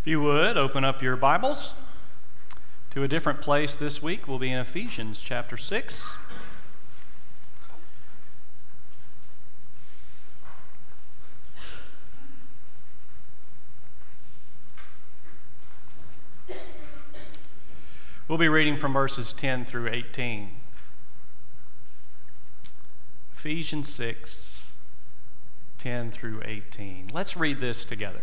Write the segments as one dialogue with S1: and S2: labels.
S1: If you would, open up your Bibles to a different place this week. We'll be in Ephesians chapter 6. We'll be reading from verses 10 through 18. Ephesians 6, 10 through 18. Let's read this together.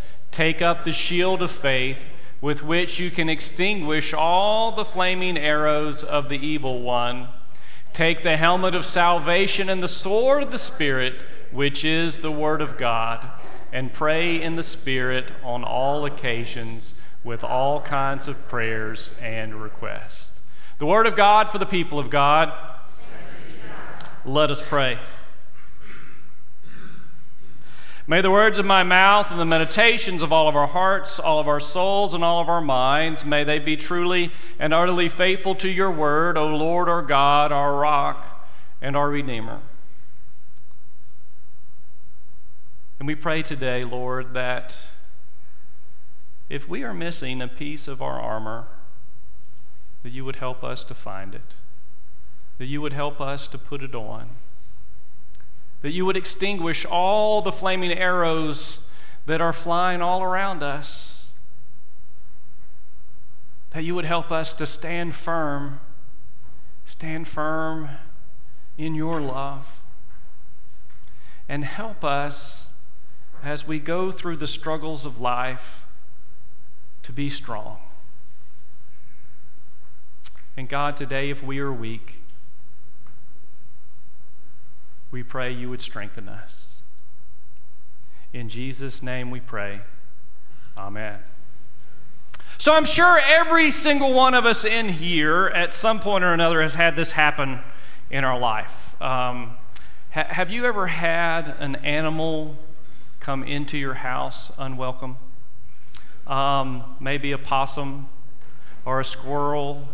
S1: Take up the shield of faith with which you can extinguish all the flaming arrows of the evil one. Take the helmet of salvation and the sword of the Spirit, which is the Word of God, and pray in the Spirit on all occasions with all kinds of prayers and requests. The Word of God for the people of God.
S2: Let us pray.
S1: May the words of my mouth and the meditations of all of our hearts, all of our souls, and all of our minds, may they be truly and utterly faithful to your word, O Lord, our God, our rock, and our Redeemer. And we pray today, Lord, that if we are missing a piece of our armor, that you would help us to find it, that you would help us to put it on that you would extinguish all the flaming arrows that are flying all around us, that you would help us to stand firm, stand firm in your love, and help us as we go through the struggles of life to be strong. And God, today, if we are weak, we pray you would strengthen us. In Jesus' name we pray. Amen. So I'm sure every single one of us in here at some point or another has had this happen in our life. Um, ha- have you ever had an animal come into your house unwelcome? Um, maybe a possum or a squirrel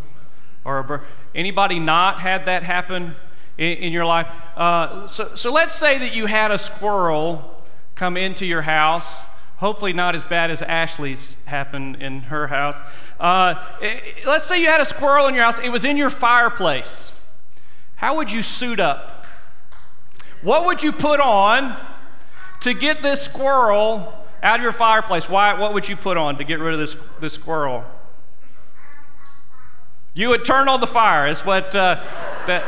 S1: or a bird. Anybody not had that happen? in, in your life. Uh, so, so let's say that you had a squirrel come into your house. Hopefully, not as bad as Ashley's happened in her house. Uh, it, let's say you had a squirrel in your house, it was in your fireplace. How would you suit up? What would you put on to get this squirrel out of your fireplace? Why, what would you put on to get rid of this, this squirrel? You would turn on the fire, is what uh, that.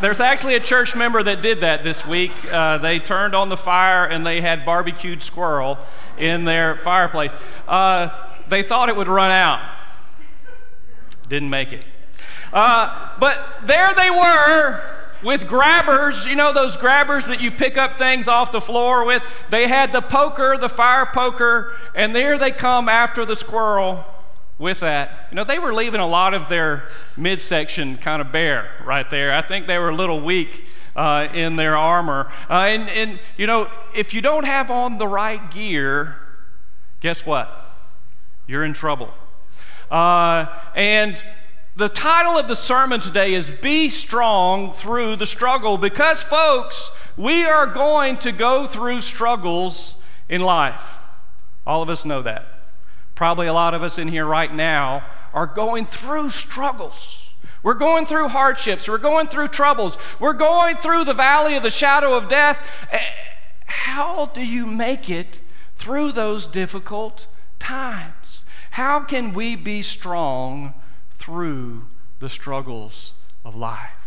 S1: There's actually a church member that did that this week. Uh, they turned on the fire and they had barbecued squirrel in their fireplace. Uh, they thought it would run out, didn't make it. Uh, but there they were with grabbers, you know, those grabbers that you pick up things off the floor with. They had the poker, the fire poker, and there they come after the squirrel with that, you know, they were leaving a lot of their midsection kind of bare right there. I think they were a little weak uh, in their armor. Uh, and, and, you know, if you don't have on the right gear, guess what? You're in trouble. Uh, and the title of the sermon today is Be Strong Through the Struggle because, folks, we are going to go through struggles in life. All of us know that probably a lot of us in here right now are going through struggles. We're going through hardships. We're going through troubles. We're going through the valley of the shadow of death. Eh, how do you make it through those difficult times? How can we be strong through the struggles of life?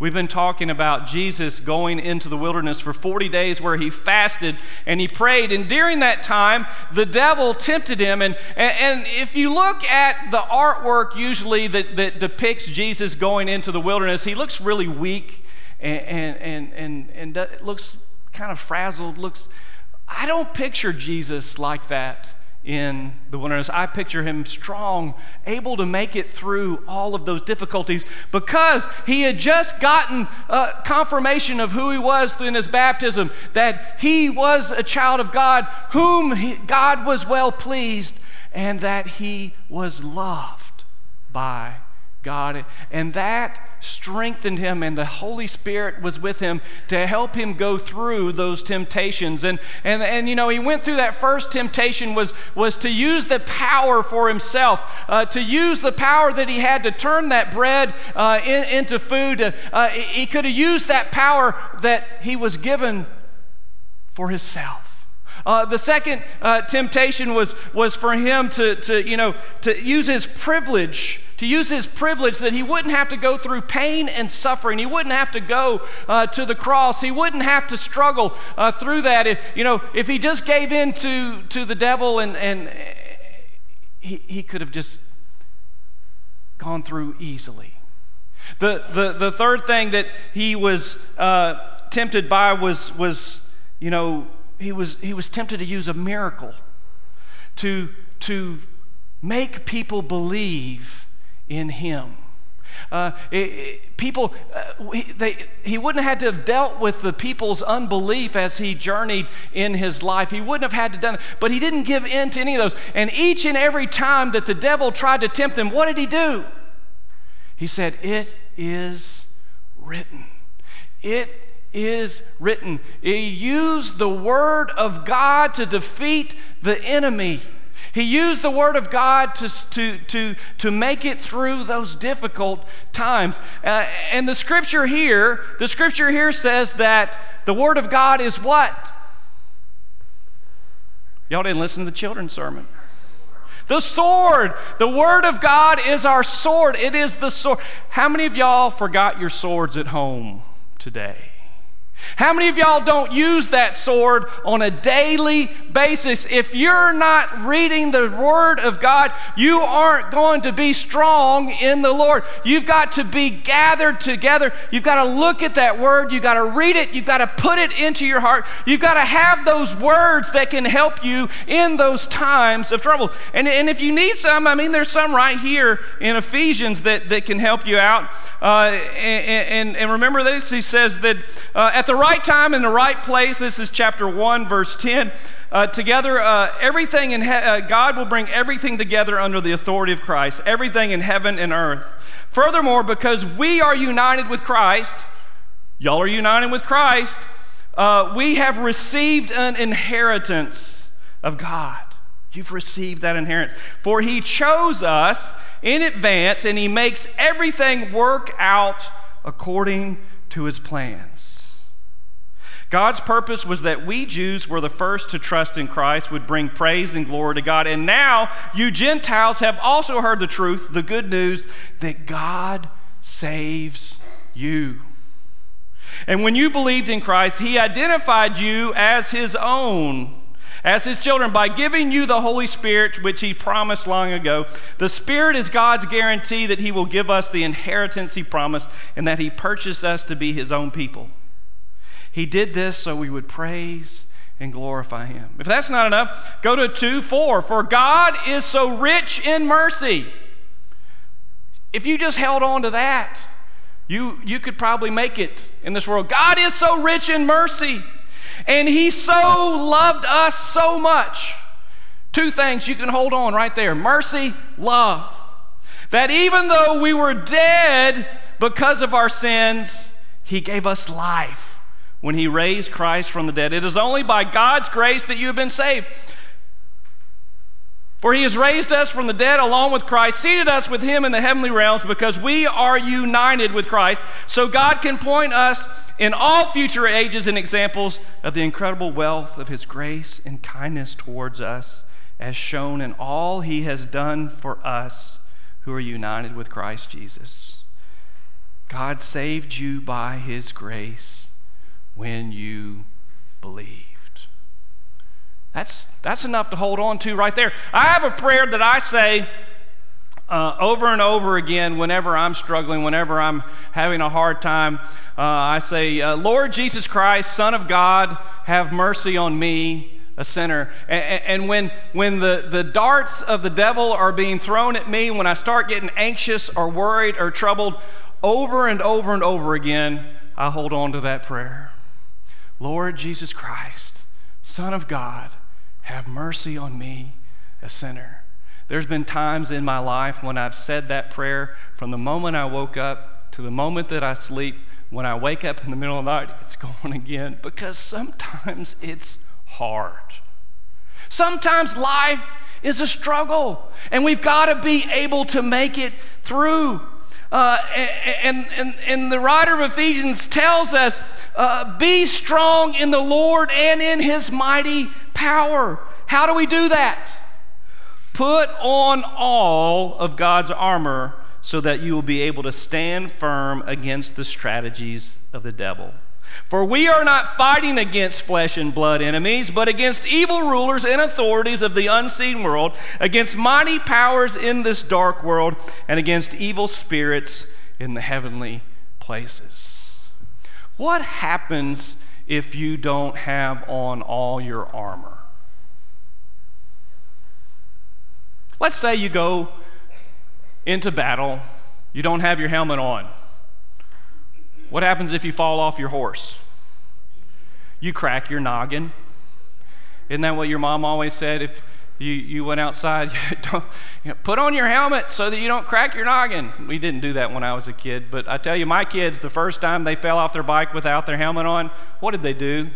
S1: We've been talking about Jesus going into the wilderness for 40 days where he fasted and he prayed. And during that time, the devil tempted him. And, and, and if you look at the artwork usually that, that depicts Jesus going into the wilderness, he looks really weak and, and, and, and, and uh, looks kind of frazzled, looks. I don't picture Jesus like that in the wilderness. I picture him strong, able to make it through all of those difficulties because he had just gotten uh, confirmation of who he was in his baptism, that he was a child of God, whom he, God was well pleased, and that he was loved by God. And that strengthened him, and the Holy Spirit was with him to help him go through those temptations. And, and, and you know, he went through that first temptation was, was to use the power for himself, uh, to use the power that he had to turn that bread uh, in, into food. Uh, he could have used that power that he was given for himself. Uh, the second uh, temptation was, was for him to, to, you know, to use his privilege, to use his privilege that he wouldn't have to go through pain and suffering. He wouldn't have to go uh, to the cross. He wouldn't have to struggle uh, through that. If, you know, if he just gave in to, to the devil and, and he, he could have just gone through easily. The, the, the third thing that he was uh, tempted by was, was, you know, he was, he was tempted to use a miracle to, to make people believe in him. Uh, it, it, people, uh, he, they, he wouldn't have had to have dealt with the people's unbelief as he journeyed in his life. He wouldn't have had to done it, but he didn't give in to any of those. And each and every time that the devil tried to tempt him, what did he do? He said, "It is written. It is written. He used the Word of God to defeat the enemy. He used the Word of God to, to, to, to make it through those difficult times. Uh, and the scripture here, the scripture here says that the Word of God is what? Y'all didn't listen to the children's sermon. The sword. The Word of God is our sword. It is the sword. How many of y'all forgot your swords at home today? How many of y'all don't use that sword on a daily basis? If you're not reading the Word of God, you aren't going to be strong in the Lord. You've got to be gathered together. You've got to look at that Word. You've got to read it. You've got to put it into your heart. You've got to have those words that can help you in those times of trouble. And, and if you need some, I mean, there's some right here in Ephesians that, that can help you out. Uh, and, and, and, remember this, he says that uh, at the right time, in the right place. This is chapter 1, verse 10. Uh, together, uh, everything in he- uh, God will bring everything together under the authority of Christ, everything in heaven and earth. Furthermore, because we are united with Christ, y'all are united with Christ, uh, we have received an inheritance of God. You've received that inheritance. For he chose us in advance and he makes everything work out according to his plans. God's purpose was that we Jews were the first to trust in Christ, would bring praise and glory to God. And now you Gentiles have also heard the truth, the good news that God saves you. And when you believed in Christ, He identified you as His own as his children by giving you the Holy Spirit, which he promised long ago. The Spirit is God's guarantee that he will give us the inheritance he promised and that he purchased us to be his own people. He did this so we would praise and glorify him. If that's not enough, go to 2 4. For God is so rich in mercy. If you just held on to that, you, you could probably make it in this world. God is so rich in mercy, and He so loved us so much. Two things you can hold on right there mercy, love. That even though we were dead because of our sins, He gave us life when he raised Christ from the dead. It is only by God's grace that you have been saved. For he has raised us from the dead along with Christ, seated us with him in the heavenly realms because we are united with Christ. So God can point us in all future ages and examples of the incredible wealth of his grace and kindness towards us, as shown in all he has done for us who are united with Christ Jesus. God saved you by his grace when you believed. That's, that's enough to hold on to right there. I have a prayer that I say uh, over and over again whenever I'm struggling, whenever I'm having a hard time. Uh, I say, uh, Lord Jesus Christ, Son of God, have mercy on me. A sinner. And, and when, when the, the darts of the devil are being thrown at me, when I start getting anxious or worried or troubled, over and over and over again, I hold on to that prayer. Lord Jesus Christ, Son of God, have mercy on me, a sinner. There's been times in my life when I've said that prayer from the moment I woke up to the moment that I sleep. When I wake up in the middle of the night, it's going again because sometimes it's hard. Sometimes life is a struggle, and we've got to be able to make it through. Uh, and, and, and the writer of Ephesians tells us uh, be strong in the Lord and in his mighty power. How do we do that? Put on all of God's armor so that you will be able to stand firm against the strategies of the devil. For we are not fighting against flesh and blood enemies, but against evil rulers and authorities of the unseen world, against mighty powers in this dark world, and against evil spirits in the heavenly places. What happens if you don't have on all your armor? Let's say you go into battle, you don't have your helmet on. What happens if you fall off your horse? You crack your noggin. Isn't that what your mom always said? If you, you went outside, you know, put on your helmet so that you don't crack your noggin. We didn't do that when I was a kid, but I tell you, my kids, the first time they fell off their bike without their helmet on, what did they do?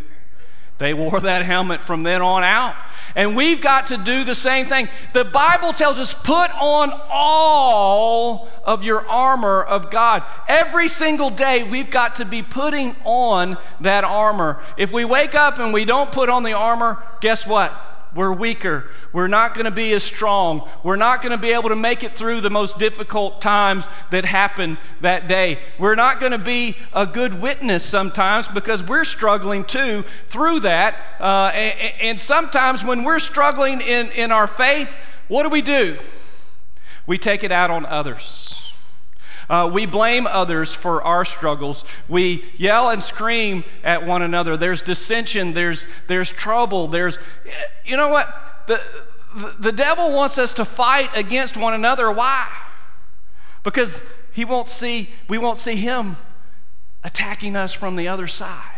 S1: They wore that helmet from then on out. And we've got to do the same thing. The Bible tells us put on all of your armor of God. Every single day, we've got to be putting on that armor. If we wake up and we don't put on the armor, guess what? We're weaker. We're not going to be as strong. We're not going to be able to make it through the most difficult times that happen that day. We're not going to be a good witness sometimes because we're struggling too through that. Uh, and, and sometimes when we're struggling in, in our faith, what do we do? We take it out on others. Uh, we blame others for our struggles. We yell and scream at one another. There's dissension, there's, there's trouble, there's, you know what? The, the, the devil wants us to fight against one another. Why? Because he won't see, we won't see him attacking us from the other side.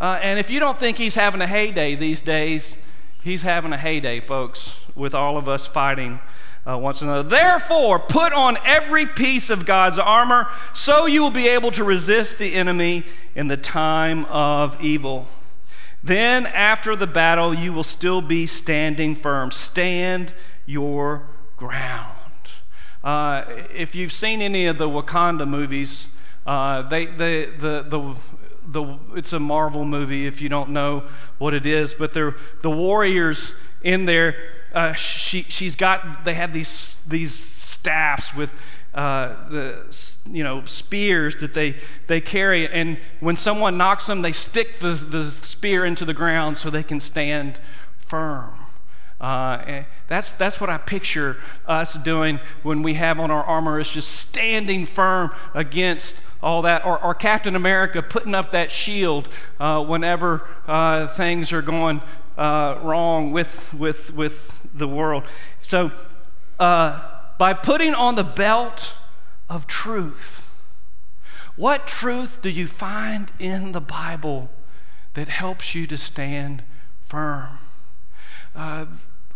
S1: Uh, and if you don't think he's having a heyday these days, he's having a heyday, folks, with all of us fighting uh, once another. Therefore, put on every piece of God's armor so you will be able to resist the enemy in the time of evil. Then, after the battle, you will still be standing firm. Stand your ground. Uh, if you've seen any of the Wakanda movies, uh, they, they, the, the, the, it's a Marvel movie if you don't know what it is, but the warriors in there uh, she, she's got, they have these, these staffs with, uh, the you know spears that they they carry and when someone knocks them they stick the, the spear into the ground so they can stand firm uh, eh, that's that's what I picture us doing when we have on our armor is just standing firm against all that or, or Captain America putting up that shield uh, whenever uh, things are going uh, wrong with, with, with the world. So, uh, by putting on the belt of truth, what truth do you find in the Bible that helps you to stand firm? Uh,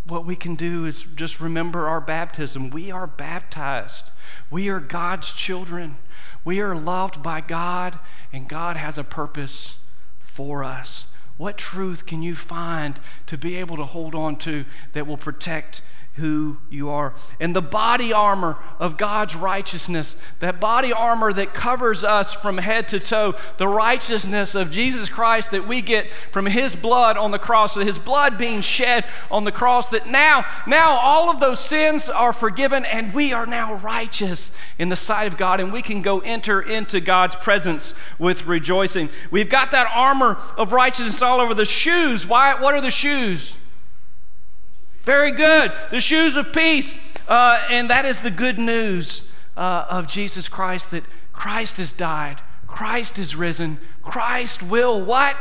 S1: what we can do is just remember our baptism. We are baptized. We are God's children. We are loved by God, and God has a purpose for us. What truth can you find to be able to hold on to that will protect who you are. And the body armor of God's righteousness, that body armor that covers us from head to toe, the righteousness of Jesus Christ that we get from his blood on the cross, so his blood being shed on the cross, that now, now all of those sins are forgiven and we are now righteous in the sight of God and we can go enter into God's presence with rejoicing. We've got that armor of righteousness all over the shoes. Why, what are the shoes? Very good. The shoes of peace. Uh, and that is the good news uh, of Jesus Christ that Christ has died, Christ is risen, Christ will what?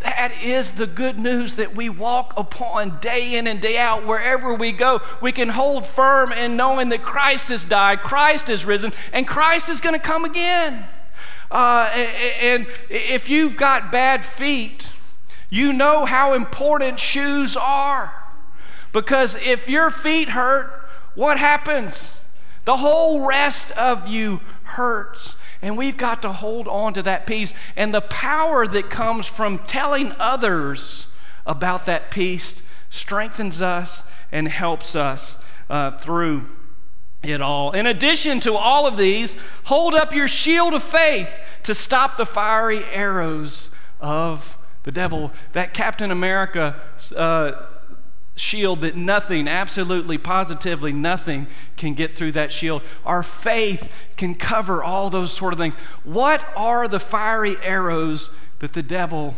S1: That is the good news that we walk upon day in and day out. Wherever we go, we can hold firm in knowing that Christ has died, Christ is risen, and Christ is going to come again. Uh, and if you've got bad feet, you know how important shoes are. Because if your feet hurt, what happens? The whole rest of you hurts. And we've got to hold on to that peace and the power that comes from telling others about that peace strengthens us and helps us uh, through it all. In addition to all of these, hold up your shield of faith to stop the fiery arrows of the devil, that Captain America uh, shield that nothing, absolutely, positively nothing can get through that shield. Our faith can cover all those sort of things. What are the fiery arrows that the devil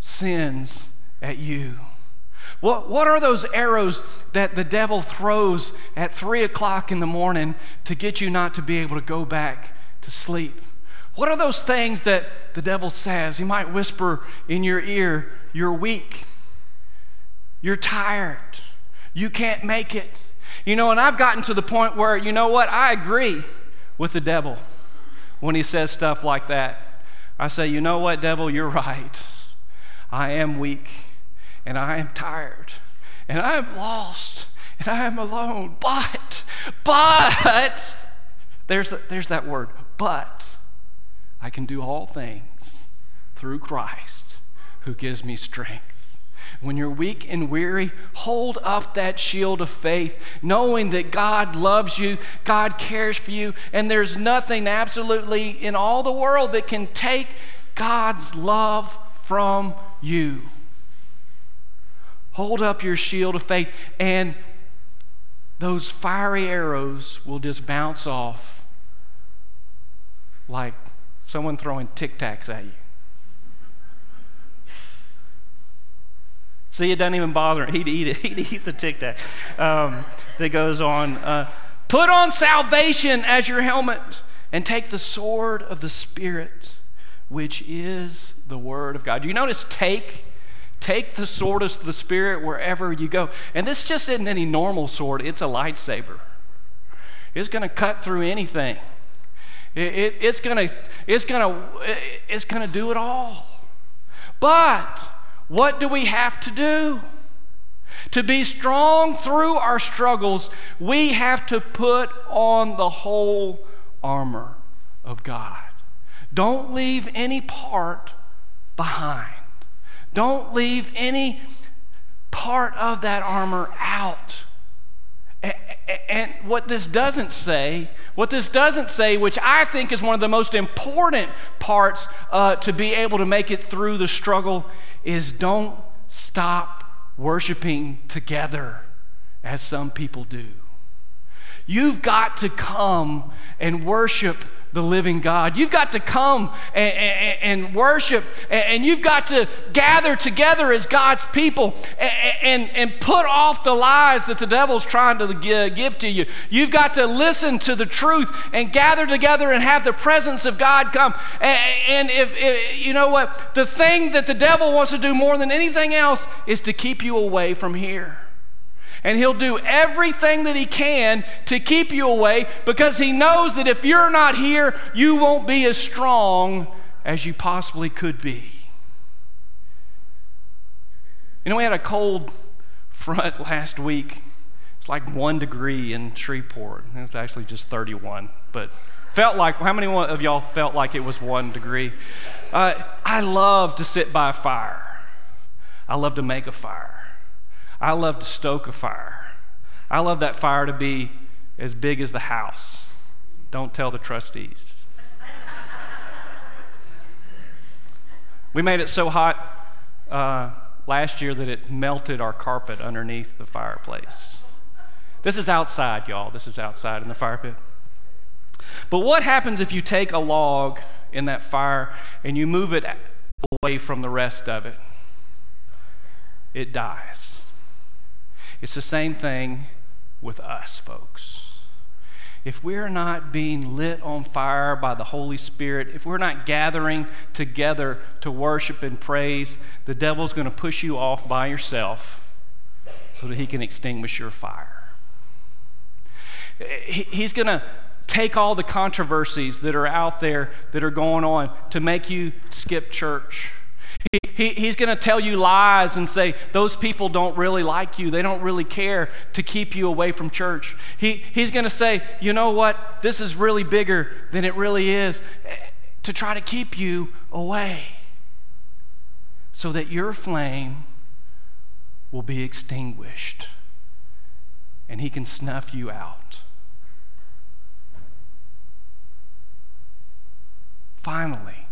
S1: sends at you? What, what are those arrows that the devil throws at 3 o'clock in the morning to get you not to be able to go back to sleep? What are those things that the devil says? He might whisper in your ear, You're weak. You're tired. You can't make it. You know, and I've gotten to the point where, you know what? I agree with the devil when he says stuff like that. I say, You know what, devil? You're right. I am weak and I am tired and I am lost and I am alone. But, but, there's, the, there's that word, but I can do all things through Christ who gives me strength. When you're weak and weary, hold up that shield of faith, knowing that God loves you, God cares for you, and there's nothing absolutely in all the world that can take God's love from you. Hold up your shield of faith, and those fiery arrows will just bounce off like Someone throwing tic tacs at you. See, it doesn't even bother him. He'd eat it. He'd eat the tic tac. Um, that goes on. Uh, Put on salvation as your helmet and take the sword of the Spirit, which is the Word of God. Do you notice take? Take the sword of the Spirit wherever you go. And this just isn't any normal sword, it's a lightsaber. It's going to cut through anything. It, it, it's going to it's gonna, it's gonna do it all. But what do we have to do? To be strong through our struggles, we have to put on the whole armor of God. Don't leave any part behind. Don't leave any part of that armor out and what this doesn't say, what this doesn't say, which I think is one of the most important parts uh, to be able to make it through the struggle, is don't stop worshiping together as some people do. You've got to come and worship the living God. You've got to come and, and, and worship, and, you've got to gather together as God's people and, and, put off the lies that the devil's trying to give to you. You've got to listen to the truth and gather together and have the presence of God come. And, if, if you know what, the thing that the devil wants to do more than anything else is to keep you away from here. And he'll do everything that he can to keep you away because he knows that if you're not here, you won't be as strong as you possibly could be. You know, we had a cold front last week. It's like one degree in Shreveport. It was actually just 31, but felt like, how many of y'all felt like it was one degree? Uh, I love to sit by a fire. I love to make a fire. I love to stoke a fire. I love that fire to be as big as the house. Don't tell the trustees. we made it so hot uh, last year that it melted our carpet underneath the fireplace. This is outside, y'all. This is outside in the fire pit. But what happens if you take a log in that fire and you move it away from the rest of it? It dies. It's the same thing with us, folks. If we're not being lit on fire by the Holy Spirit, if we're not gathering together to worship and praise, the devil's going to push you off by yourself so that he can extinguish your fire. He's going to take all the controversies that are out there that are going on to make you skip church he, he, he's going to tell you lies and say, those people don't really like you. They don't really care to keep you away from church. He, he's going to say, you know what? This is really bigger than it really is eh, to try to keep you away so that your flame will be extinguished and he can snuff you out. Finally,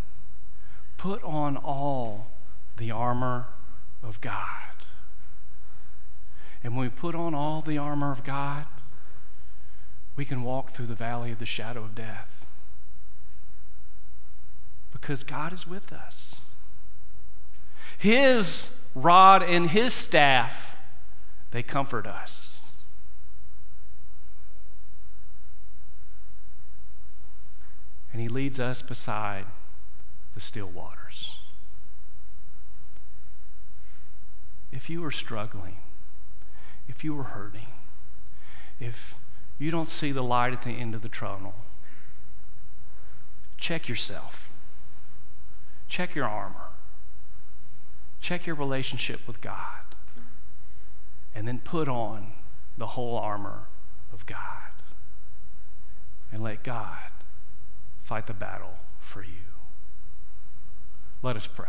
S1: Put on all the armor of God. And when we put on all the armor of God, we can walk through the valley of the shadow of death. Because God is with us. His rod and his staff, they comfort us. And he leads us beside the still waters. If you are struggling, if you are hurting, if you don't see the light at the end of the tunnel, check yourself. Check your armor. Check your relationship with God. And then put on the whole armor of God. And let God fight the battle for you. Let us pray.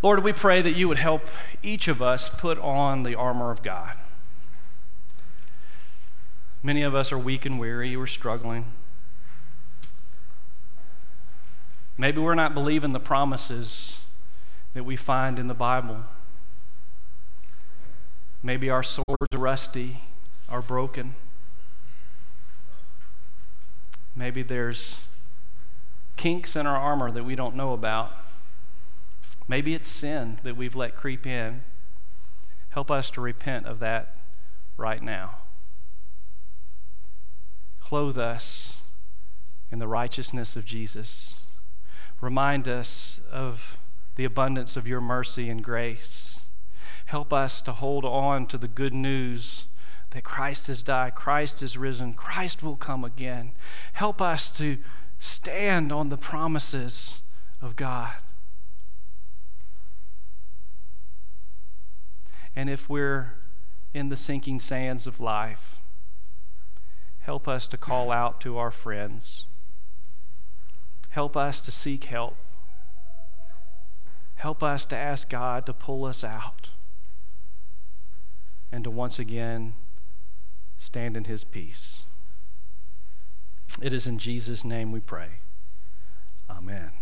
S1: Lord, we pray that you would help each of us put on the armor of God. Many of us are weak and weary, we're struggling. Maybe we're not believing the promises that we find in the Bible. Maybe our swords are rusty, are broken. Maybe there's kinks in our armor that we don't know about. Maybe it's sin that we've let creep in. Help us to repent of that right now. Clothe us in the righteousness of Jesus. Remind us of the abundance of your mercy and grace. Help us to hold on to the good news that Christ has died, Christ is risen, Christ will come again. Help us to stand on the promises of God. And if we're in the sinking sands of life, help us to call out to our friends. Help us to seek help. Help us to ask God to pull us out and to once again stand in His peace. It is in Jesus' name we pray. Amen.